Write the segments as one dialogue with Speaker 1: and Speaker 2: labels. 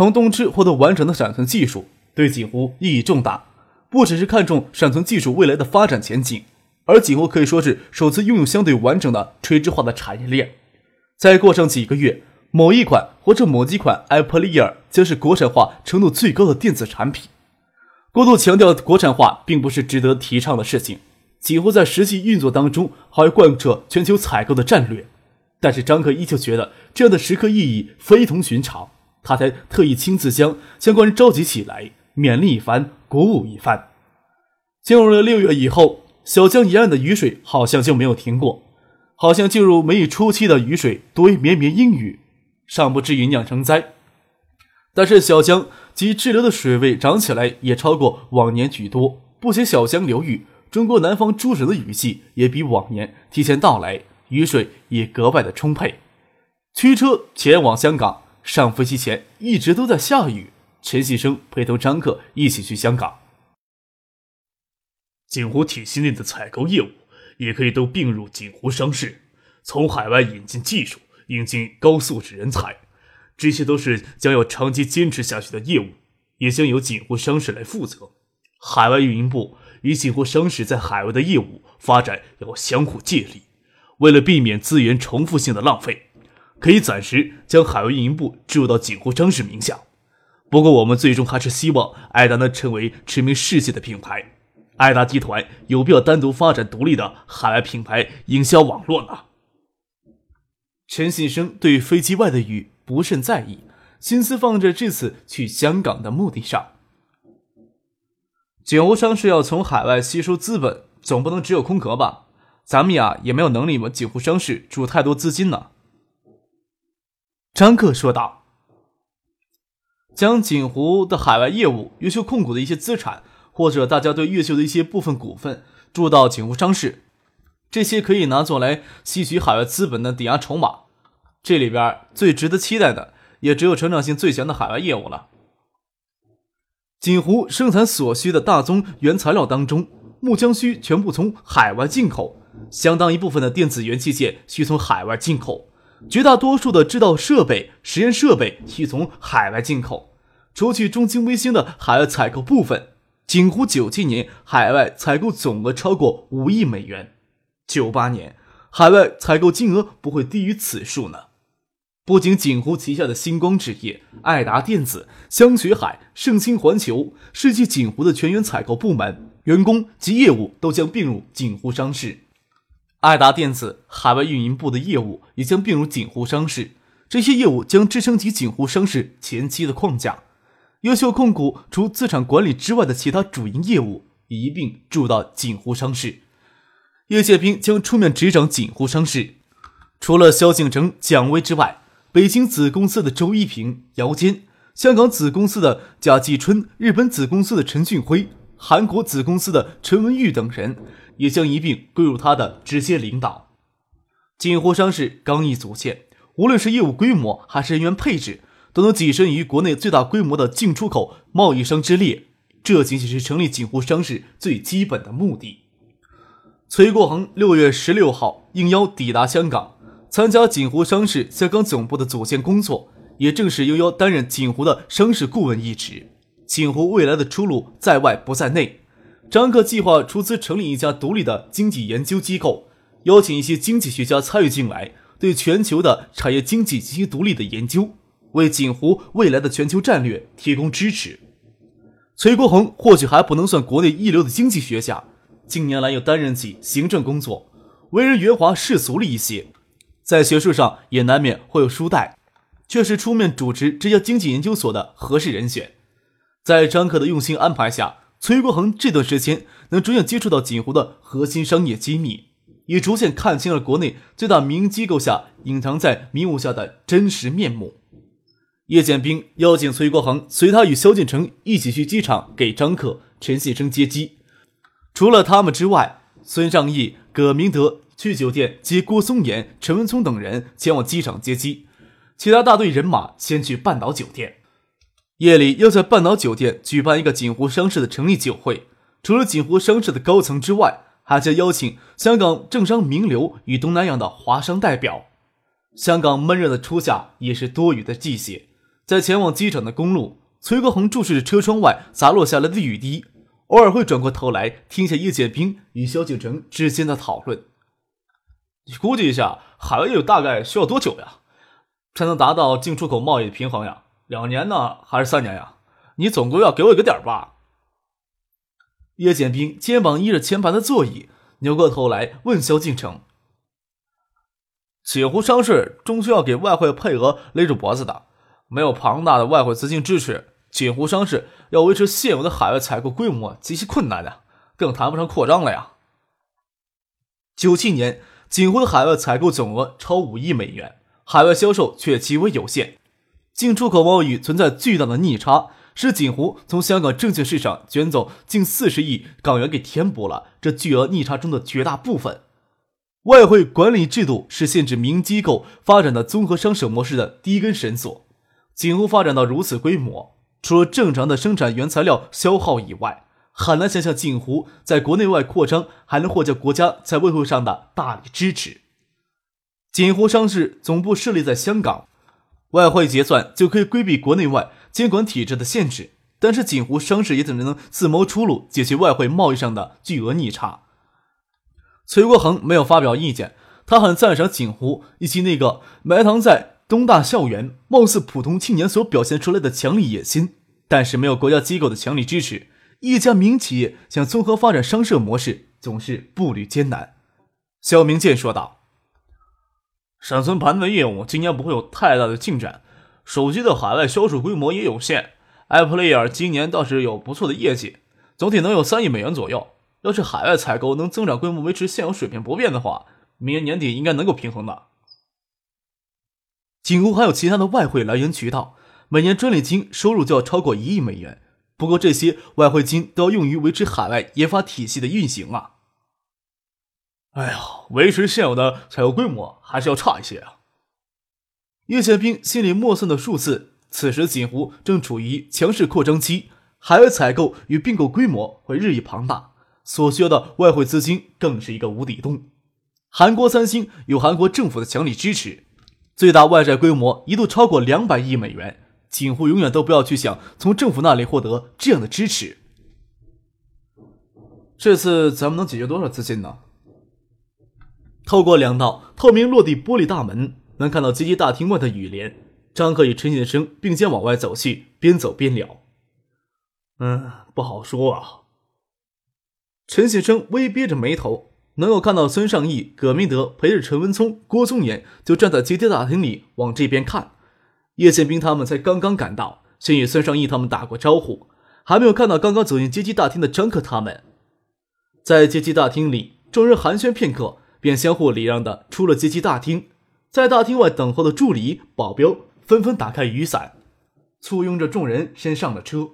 Speaker 1: 从东芝获得完整的闪存技术，对锦湖意义重大。不只是看重闪存技术未来的发展前景，而锦湖可以说是首次拥有相对完整的垂直化的产业链。再过上几个月，某一款或者某几款 Apple Ear 将是国产化程度最高的电子产品。过度强调国产化并不是值得提倡的事情。锦湖在实际运作当中还会贯彻全球采购的战略，但是张克依旧觉得这样的时刻意义非同寻常。他才特意亲自将相关人召集起来，勉励一番，鼓舞一番。进入了六月以后，小江沿岸的雨水好像就没有停过，好像进入梅雨初期的雨水多为绵绵阴雨，尚不至于酿成灾。但是小江及支流的水位涨起来也超过往年许多，不仅小江流域，中国南方诸省的雨季也比往年提前到来，雨水也格外的充沛。驱车前往香港。上飞机前一直都在下雨，陈细生陪同张克一起去香港。
Speaker 2: 锦湖体系内的采购业务也可以都并入锦湖商事，从海外引进技术，引进高素质人才，这些都是将要长期坚持下去的业务，也将由锦湖商事来负责。海外运营部与锦湖商事在海外的业务发展要相互借力，为了避免资源重复性的浪费。可以暂时将海外运营部置入到锦湖商事名下，不过我们最终还是希望爱达能成为驰名世界的品牌。爱达集团有必要单独发展独立的海外品牌营销网络呢？
Speaker 1: 陈信生对飞机外的雨不甚在意，心思放在这次去香港的目的上。锦湖商事要从海外吸收资本，总不能只有空壳吧？咱们呀也没有能力往锦湖商事注太多资金呢。张克说道：“将锦湖的海外业务、越秀控股的一些资产，或者大家对越秀的一些部分股份注到锦湖商事，这些可以拿作来吸取海外资本的抵押筹码。这里边最值得期待的，也只有成长性最强的海外业务了。锦湖生产所需的大宗原材料当中，木浆需全部从海外进口，相当一部分的电子元器件需从海外进口。”绝大多数的制造设备、实验设备需从海外进口。除去中兴微星的海外采购部分，景湖九七年海外采购总额超过五亿美元，九八年海外采购金额不会低于此数呢。不仅锦湖旗下的星光纸业、爱达电子、香雪海、盛兴环球、世纪锦湖的全员采购部门、员工及业务都将并入锦湖商事。爱达电子海外运营部的业务也将并入锦湖商事，这些业务将支撑起锦湖商事前期的框架。优秀控股除资产管理之外的其他主营业务一并注到锦湖商事。叶剑兵将出面执掌锦湖商事。除了萧敬腾、蒋威之外，北京子公司的周一平、姚坚，香港子公司的贾继春，日本子公司的陈俊辉，韩国子公司的陈文玉等人。也将一并归入他的直接领导。锦湖商事刚一组建，无论是业务规模还是人员配置，都能跻身于国内最大规模的进出口贸易商之列。这仅仅是成立锦湖商事最基本的目的。崔国恒六月十六号应邀抵达香港，参加锦湖商事香港总部的组建工作，也正式应邀担任锦湖的商事顾问一职。锦湖未来的出路在外不在内。张克计划出资成立一家独立的经济研究机构，邀请一些经济学家参与进来，对全球的产业经济进行独立的研究，为锦湖未来的全球战略提供支持。崔国恒或许还不能算国内一流的经济学家，近年来又担任起行政工作，为人圆滑世俗了一些，在学术上也难免会有书带，却是出面主持这家经济研究所的合适人选。在张克的用心安排下。崔国恒这段时间能逐渐接触到锦湖的核心商业机密，也逐渐看清了国内最大民营机构下隐藏在迷雾下的真实面目。叶剑兵邀请崔国恒随他与萧敬腾一起去机场给张克、陈信生接机。除了他们之外，孙尚义、葛明德去酒店接郭松岩、陈文聪等人前往机场接机，其他大队人马先去半岛酒店。夜里要在半岛酒店举办一个锦湖商事的成立酒会，除了锦湖商事的高层之外，还将邀请香港政商名流与东南亚的华商代表。香港闷热的初夏也是多雨的季节，在前往机场的公路，崔国恒注视着车窗外洒落下来的雨滴。偶尔会转过头来听下叶剑兵与萧景成之间的讨论。你估计一下，海外业务大概需要多久呀，才能达到进出口贸易的平衡呀？两年呢，还是三年呀？你总归要给我一个点吧。叶剑兵肩膀依着前排的座椅，扭过头来问萧敬城：“锦湖商事终究要给外汇配额勒住脖子的，没有庞大的外汇资金支持。”锦湖商事要维持现有的海外采购规模极其困难的，更谈不上扩张了呀。九七年，锦湖的海外采购总额超五亿美元，海外销售却极为有限，进出口贸易存在巨大的逆差，使锦湖从香港证券市场卷走近四十亿港元，给填补了这巨额逆差中的绝大部分。外汇管理制度是限制民营机构发展的综合商社模式的第一根绳索。锦湖发展到如此规模。除了正常的生产原材料消耗以外，很难想象锦湖在国内外扩张还能获得国家在外汇上的大力支持。锦湖商事总部设立在香港，外汇结算就可以规避国内外监管体制的限制。但是锦湖商事也只能自谋出路解决外汇贸易上的巨额逆差？崔国恒没有发表意见，他很赞赏锦湖以及那个埋藏在。东大校园貌似普通青年所表现出来的强力野心，但是没有国家机构的强力支持，一家民营企业想综合发展商社模式总是步履艰难。肖明建说道：“闪存盘的业务今年不会有太大的进展，手机的海外销售规模也有限。iPlayer 今年倒是有不错的业绩，总体能有三亿美元左右。要是海外采购能增长规模维持现有水平不变的话，明年年底应该能够平衡的。”锦湖还有其他的外汇来源渠道，每年专利金收入就要超过一亿美元。不过这些外汇金都要用于维持海外研发体系的运行啊！哎呀，维持现有的采购规模还是要差一些啊！叶剑兵心里默算的数字，此时锦湖正处于强势扩张期，海外采购与并购规模会日益庞大，所需要的外汇资金更是一个无底洞。韩国三星有韩国政府的强力支持。最大外债规模一度超过两百亿美元，锦湖永远都不要去想从政府那里获得这样的支持。这次咱们能解决多少资金呢？透过两道透明落地玻璃大门，能看到接机大厅外的雨帘。张克与陈先生并肩往外走去，边走边聊：“嗯，不好说啊。”陈先生微憋着眉头。能够看到孙尚义、葛明德陪着陈文聪、郭宗岩就站在接机大厅里往这边看。叶宪兵他们才刚刚赶到，先与孙尚义他们打过招呼，还没有看到刚刚走进接机大厅的张克他们。在接机大厅里，众人寒暄片刻，便相互礼让的出了接机大厅。在大厅外等候的助理、保镖纷纷打开雨伞，簇拥着众人先上了车。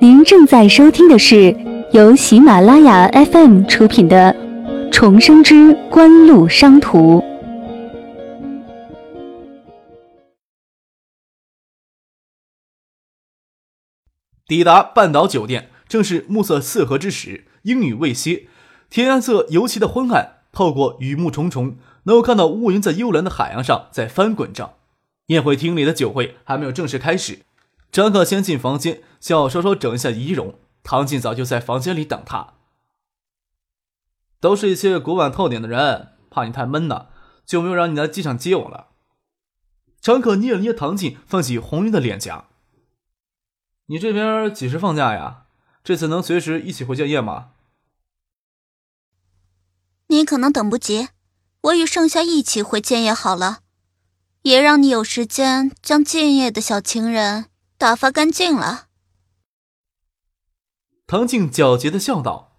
Speaker 3: 您正在收听的是由喜马拉雅 FM 出品的《重生之官路商途》。
Speaker 1: 抵达半岛酒店，正是暮色四合之时，阴雨未歇，天色尤其的昏暗。透过雨幕重重，能够看到乌云在幽蓝的海洋上在翻滚着。宴会厅里的酒会还没有正式开始。张克先进房间，想要稍稍整一下仪容。唐静早就在房间里等他。都是一些古板透点的人，怕你太闷呢，就没有让你来机场接我了。张可捏了捏唐静泛起红晕的脸颊。你这边几时放假呀？这次能随时一起回建业吗？
Speaker 4: 你可能等不及，我与盛夏一起回建业好了，也让你有时间将建业的小情人。打发干净了。
Speaker 1: 唐静狡黠的笑道：“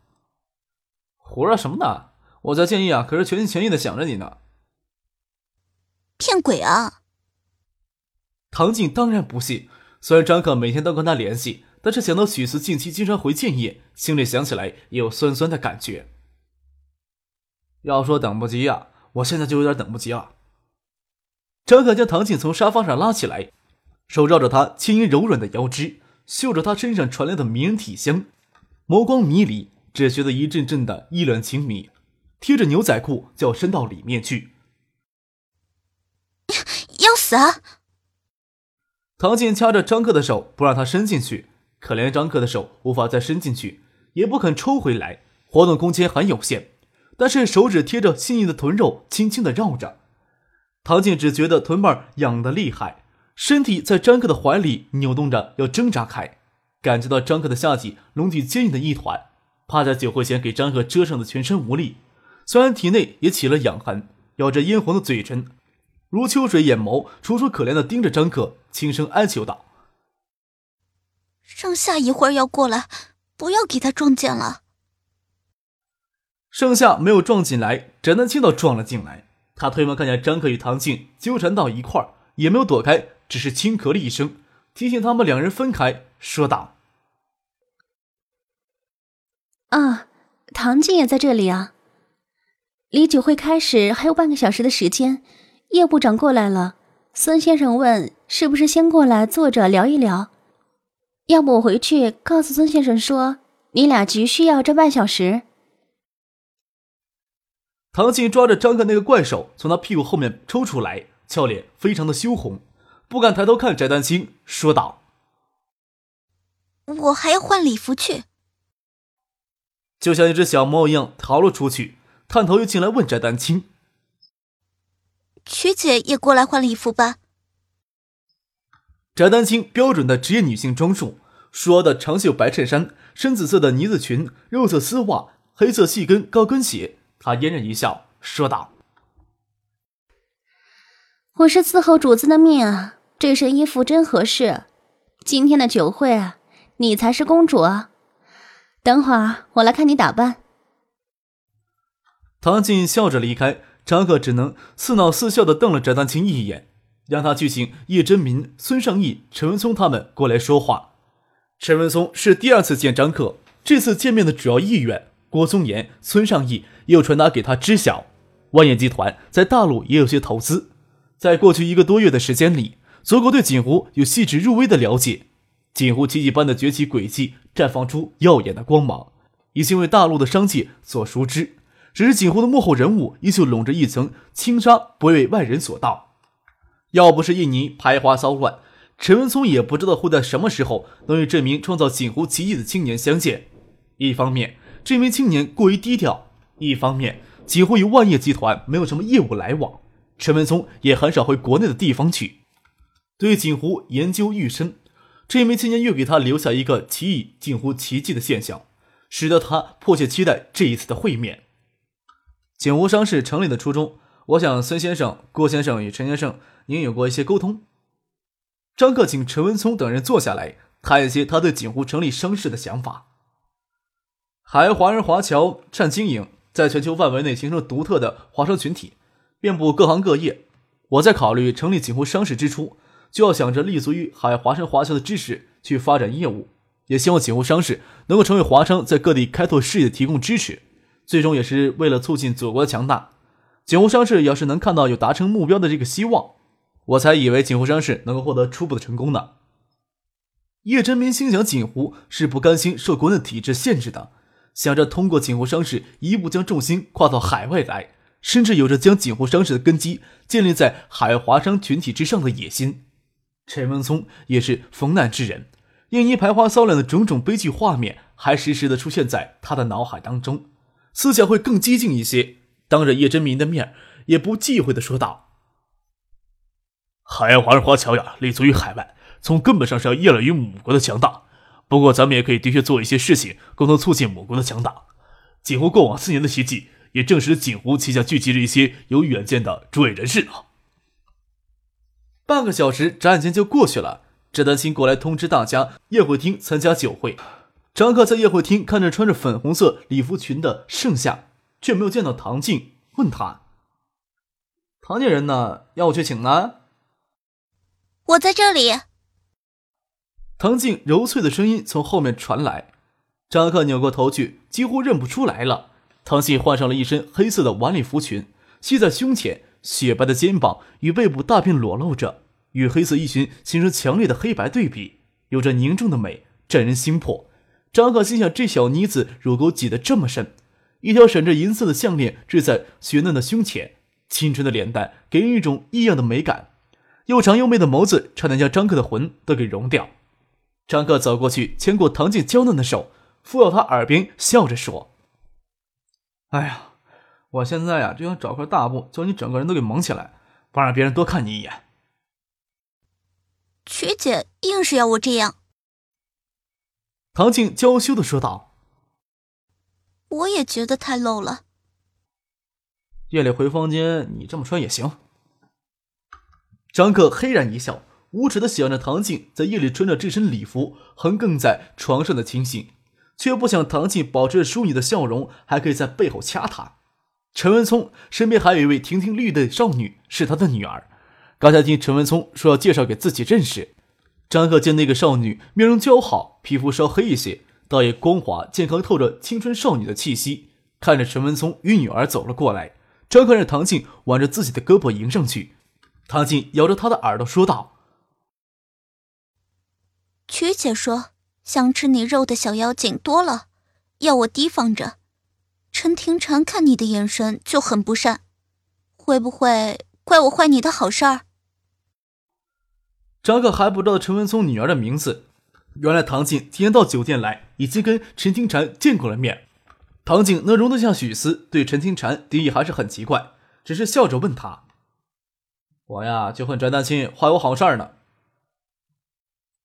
Speaker 2: 胡说什么呢？
Speaker 1: 我家建业啊，可是全心全意的想着你呢。
Speaker 4: 骗鬼啊！
Speaker 1: 唐静当然不信，虽然张克每天都跟他联系，但是想到许思近期经常回建业，心里想起来也有酸酸的感觉。要说等不及呀，我现在就有点等不及了。张可将唐静从沙发上拉起来，手绕着她轻盈柔软的腰肢，嗅着她身上传来的迷人体香，眸光迷离，只觉得一阵阵的意乱情迷，贴着牛仔裤就要伸到里面去。
Speaker 4: 要死啊！
Speaker 1: 唐静掐着张克的手，不让他伸进去。可怜张克的手无法再伸进去，也不肯抽回来，活动空间很有限。但是手指贴着细腻的臀肉，轻轻的绕着。唐静只觉得臀瓣痒得厉害，身体在张克的怀里扭动着，要挣扎开。感觉到张克的下体隆起坚硬的一团，趴在酒会前给张克遮上的全身无力。虽然体内也起了痒痕，咬着殷红的嘴唇。如秋水眼眸楚楚可怜的盯着张克，轻声哀求道：“
Speaker 4: 盛夏一会儿要过来，不要给他撞见了。”
Speaker 1: 盛夏没有撞进来，翟南青倒撞了进来。他推门看见张克与唐静纠缠到一块儿，也没有躲开，只是轻咳了一声，提醒他们两人分开，说道：“
Speaker 3: 啊，唐静也在这里啊。离酒会开始还有半个小时的时间。”叶部长过来了，孙先生问：“是不是先过来坐着聊一聊？要不我回去告诉孙先生说，你俩急需要这半小时。”
Speaker 1: 唐静抓着张克那个怪手，从他屁股后面抽出来，俏脸非常的羞红，不敢抬头看翟丹青，说道：“
Speaker 4: 我还要换礼服去。”
Speaker 1: 就像一只小猫一样逃了出去，探头又进来问翟丹青。
Speaker 4: 曲姐也过来换礼服吧。
Speaker 1: 翟丹青标准的职业女性装束，束腰的长袖白衬衫，深紫色的呢子裙，肉色丝袜，黑色细跟高跟鞋。她嫣然一笑，说道：“
Speaker 3: 我是伺候主子的命啊，这身衣服真合适。今天的酒会啊，你才是公主啊。等会儿我来看你打扮。”
Speaker 1: 唐静笑着离开。张克只能似恼似笑的瞪了翟丹青一眼，让他去请叶真民、孙尚义、陈文松他们过来说话。陈文松是第二次见张克，这次见面的主要意愿，郭松岩、孙尚义又传达给他知晓。万业集团在大陆也有些投资，在过去一个多月的时间里，左狗对锦湖有细致入微的了解。锦湖奇迹般的崛起轨迹绽放出耀眼的光芒，已经为大陆的商界所熟知。只是锦湖的幕后人物依旧笼着一层轻纱，不为外人所道。要不是印尼排华骚乱，陈文聪也不知道会在什么时候能与这名创造锦湖奇迹的青年相见。一方面，这名青年过于低调；一方面，锦湖与万业集团没有什么业务来往，陈文聪也很少回国内的地方去。对锦湖研究愈深，这名青年又给他留下一个奇异、近乎奇迹的现象，使得他迫切期待这一次的会面。景湖商事成立的初衷，我想孙先生、郭先生与陈先生您有过一些沟通。张克请陈文聪等人坐下来，谈一些他对景湖成立商事的想法。海华人华侨善经营，在全球范围内形成独特的华商群体，遍布各行各业。我在考虑成立景湖商事之初，就要想着立足于海华人华侨的知识去发展业务，也希望景湖商事能够成为华商在各地开拓事业提供支持。最终也是为了促进祖国的强大。锦湖商事要是能看到有达成目标的这个希望，我才以为锦湖商事能够获得初步的成功呢。叶真明心想，锦湖是不甘心受国内体制限制的，想着通过锦湖商事一步将重心跨到海外来，甚至有着将锦湖商事的根基建立在海华商群体之上的野心。陈文聪也是逢难之人，印尼排华骚乱的种种悲剧画面还时时的出现在他的脑海当中。思想会更激进一些，当着叶真民的面也不忌讳的说道：“
Speaker 2: 海外华人华侨呀，立足于海外，从根本上是要依赖于母国的强大。不过，咱们也可以的确做一些事情，共同促进母国的强大。锦湖过往四年的奇迹，也证实了锦湖旗下聚集着一些有远见的诸位人士呢。”
Speaker 1: 半个小时眨眼间就过去了，翟丹青过来通知大家，宴会厅参加酒会。张克在宴会厅看着穿着粉红色礼服裙的盛夏，却没有见到唐静，问他：“唐家人呢？要我去请呢？”
Speaker 4: 我在这里。
Speaker 1: 唐静柔脆的声音从后面传来，张克扭过头去，几乎认不出来了。唐静换上了一身黑色的晚礼服裙，系在胸前，雪白的肩膀与背部大片裸露着，与黑色衣裙形成强烈的黑白对比，有着凝重的美，震人心魄。张克心想：这小妮子乳沟挤得这么深，一条闪着银色的项链坠在雪嫩的胸前，清纯的脸蛋给人一种异样的美感。又长又媚的眸子，差点将张克的魂都给融掉。张克走过去，牵过唐静娇嫩的手，附到她耳边，笑着说：“哎呀，我现在呀，就想找块大布，将你整个人都给蒙起来，不让别人多看你一眼。”
Speaker 4: 曲姐硬是要我这样。
Speaker 1: 唐静娇羞的说道：“
Speaker 4: 我也觉得太露了。
Speaker 1: 夜里回房间，你这么穿也行。”张克嘿然一笑，无耻的喜欢着唐静在夜里穿着这身礼服横亘在床上的情形，却不想唐静保持着淑女的笑容，还可以在背后掐他。陈文聪身边还有一位亭亭玉立的少女，是他的女儿。刚才听陈文聪说要介绍给自己认识，张克见那个少女面容姣好，皮肤稍黑一些，倒也光滑健康，透着青春少女的气息。看着陈文聪与女儿走了过来，张克让唐静挽着自己的胳膊迎上去。唐静咬着他的耳朵说道：“
Speaker 4: 曲姐说，想吃你肉的小妖精多了，要我提防着。陈廷禅看你的眼神就很不善，会不会怪我坏你的好事儿？”
Speaker 1: 张克还不知道陈文聪女儿的名字，原来唐静提前到酒店来，已经跟陈廷禅见过了面。唐静能容得下许思，对陈廷禅敌意还是很奇怪，只是笑着问他。我呀，就恨翟丹青坏我好事呢。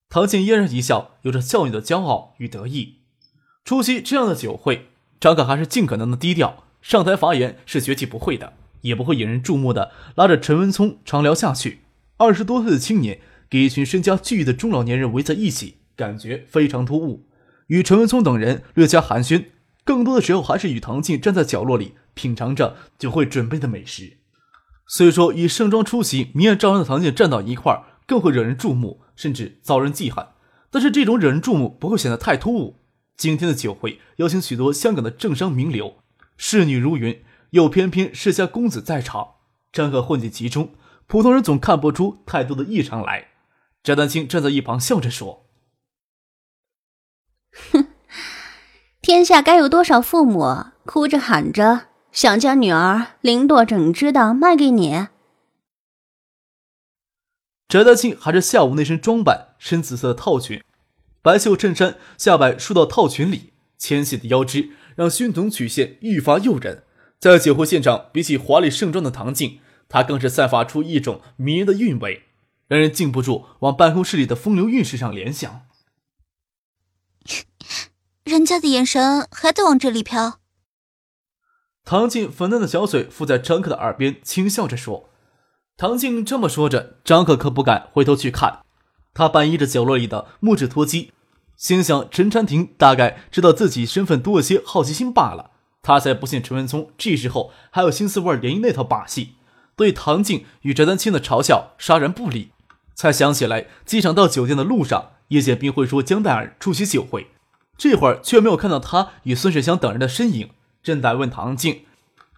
Speaker 1: 唐静嫣然一笑，有着少女的骄傲与得意。出席这样的酒会，张可还是尽可能的低调。上台发言是绝技不会的，也不会引人注目的。拉着陈文聪长聊下去。二十多岁的青年一群身家巨亿的中老年人围在一起，感觉非常突兀。与陈文聪等人略加寒暄，更多的时候还是与唐静站在角落里品尝着酒会准备的美食。虽说以盛装出席、明艳照人的唐静站到一块儿，更会惹人注目，甚至遭人忌恨。但是这种惹人注目不会显得太突兀。今天的酒会邀请许多香港的政商名流，仕女如云，又偏偏世家公子在场，张可混进其中，普通人总看不出太多的异常来。翟丹青站在一旁笑着说：“
Speaker 3: 哼，天下该有多少父母哭着喊着。”想将女儿零落整只的卖给你？
Speaker 1: 翟丹青还是下午那身装扮，深紫色的套裙，白袖衬衫下摆束到套裙里，纤细的腰肢让胸膛曲线愈发诱人。在酒会现场，比起华丽盛装的唐静，她更是散发出一种迷人的韵味，让人禁不住往办公室里的风流韵事上联想。
Speaker 4: 人家的眼神还在往这里飘。
Speaker 1: 唐静粉嫩的小嘴附在张克的耳边，轻笑着说：“唐静这么说着，张克可不敢回头去看。他半依着角落里的木质拖机，心想陈禅庭大概知道自己身份多了些好奇心罢了。他才不信陈文聪这时候还有心思玩联谊那套把戏，对唐静与翟丹青的嘲笑杀人不理。才想起来机场到酒店的路上，叶剑兵会说江黛儿出席酒会，这会儿却没有看到他与孙水香等人的身影。”正待问唐静，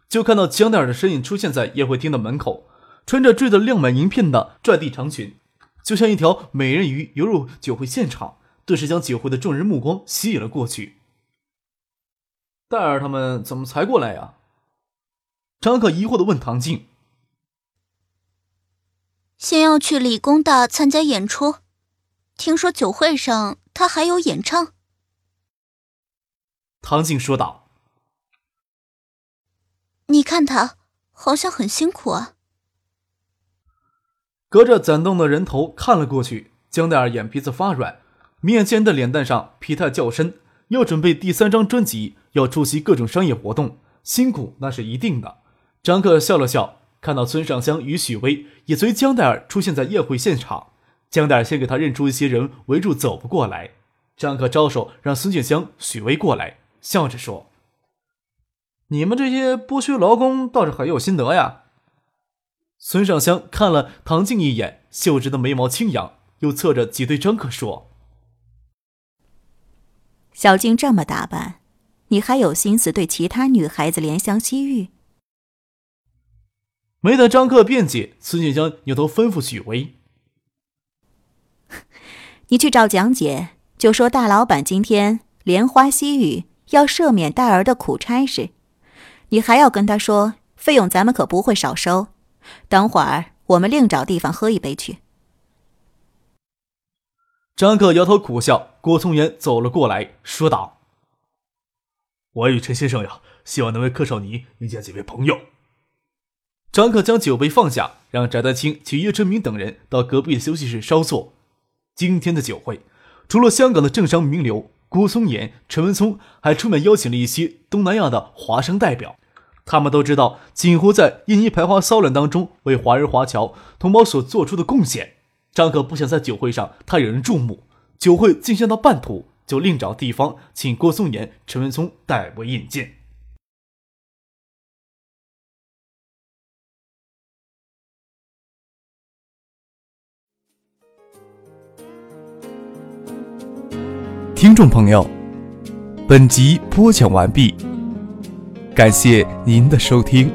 Speaker 1: 就看到江黛儿的身影出现在宴会厅的门口，穿着缀着亮满银片的拽地长裙，就像一条美人鱼游入酒会现场，顿时将酒会的众人目光吸引了过去。黛儿他们怎么才过来呀？张可疑惑的问唐静。
Speaker 4: 先要去理工大参加演出，听说酒会上他还有演唱。
Speaker 1: 唐静说道。
Speaker 4: 你看他好像很辛苦啊。
Speaker 1: 隔着攒动的人头看了过去，江奈儿眼皮子发软，面尖的脸蛋上疲态较深，要准备第三张专辑，要出席各种商业活动，辛苦那是一定的。张克笑了笑，看到孙尚香与许巍也随江黛儿出现在宴会现场，江黛儿先给他认出一些人围住走不过来，张克招手让孙静香、许巍过来，笑着说。你们这些剥削劳工倒是很有心得呀。孙尚香看了唐静一眼，秀直的眉毛轻扬，又侧着挤对张克说：“
Speaker 5: 小静这么打扮，你还有心思对其他女孩子怜香惜玉？”
Speaker 1: 没等张克辩解，孙静香扭头吩咐许巍：“
Speaker 5: 你去找蒋姐，就说大老板今天莲花惜玉，要赦免戴儿的苦差事。你还要跟他说，费用咱们可不会少收。”等会儿我们另找地方喝一杯去。
Speaker 1: 张克摇头苦笑。郭松元走了过来，说道：“
Speaker 2: 我与陈先生呀，希望能为柯少尼遇见几位朋友。”
Speaker 1: 张克将酒杯放下，让翟丹青请叶春明等人到隔壁的休息室稍坐。今天的酒会，除了香港的政商名流郭松岩、陈文聪，还出面邀请了一些东南亚的华商代表。他们都知道锦湖在印尼排华骚乱当中为华人华侨同胞所做出的贡献。张可不想在酒会上太惹人注目，酒会进行到半途，就另找地方请郭松岩、陈文聪代为引荐。
Speaker 6: 听众朋友，本集播讲完毕。感谢您的收听。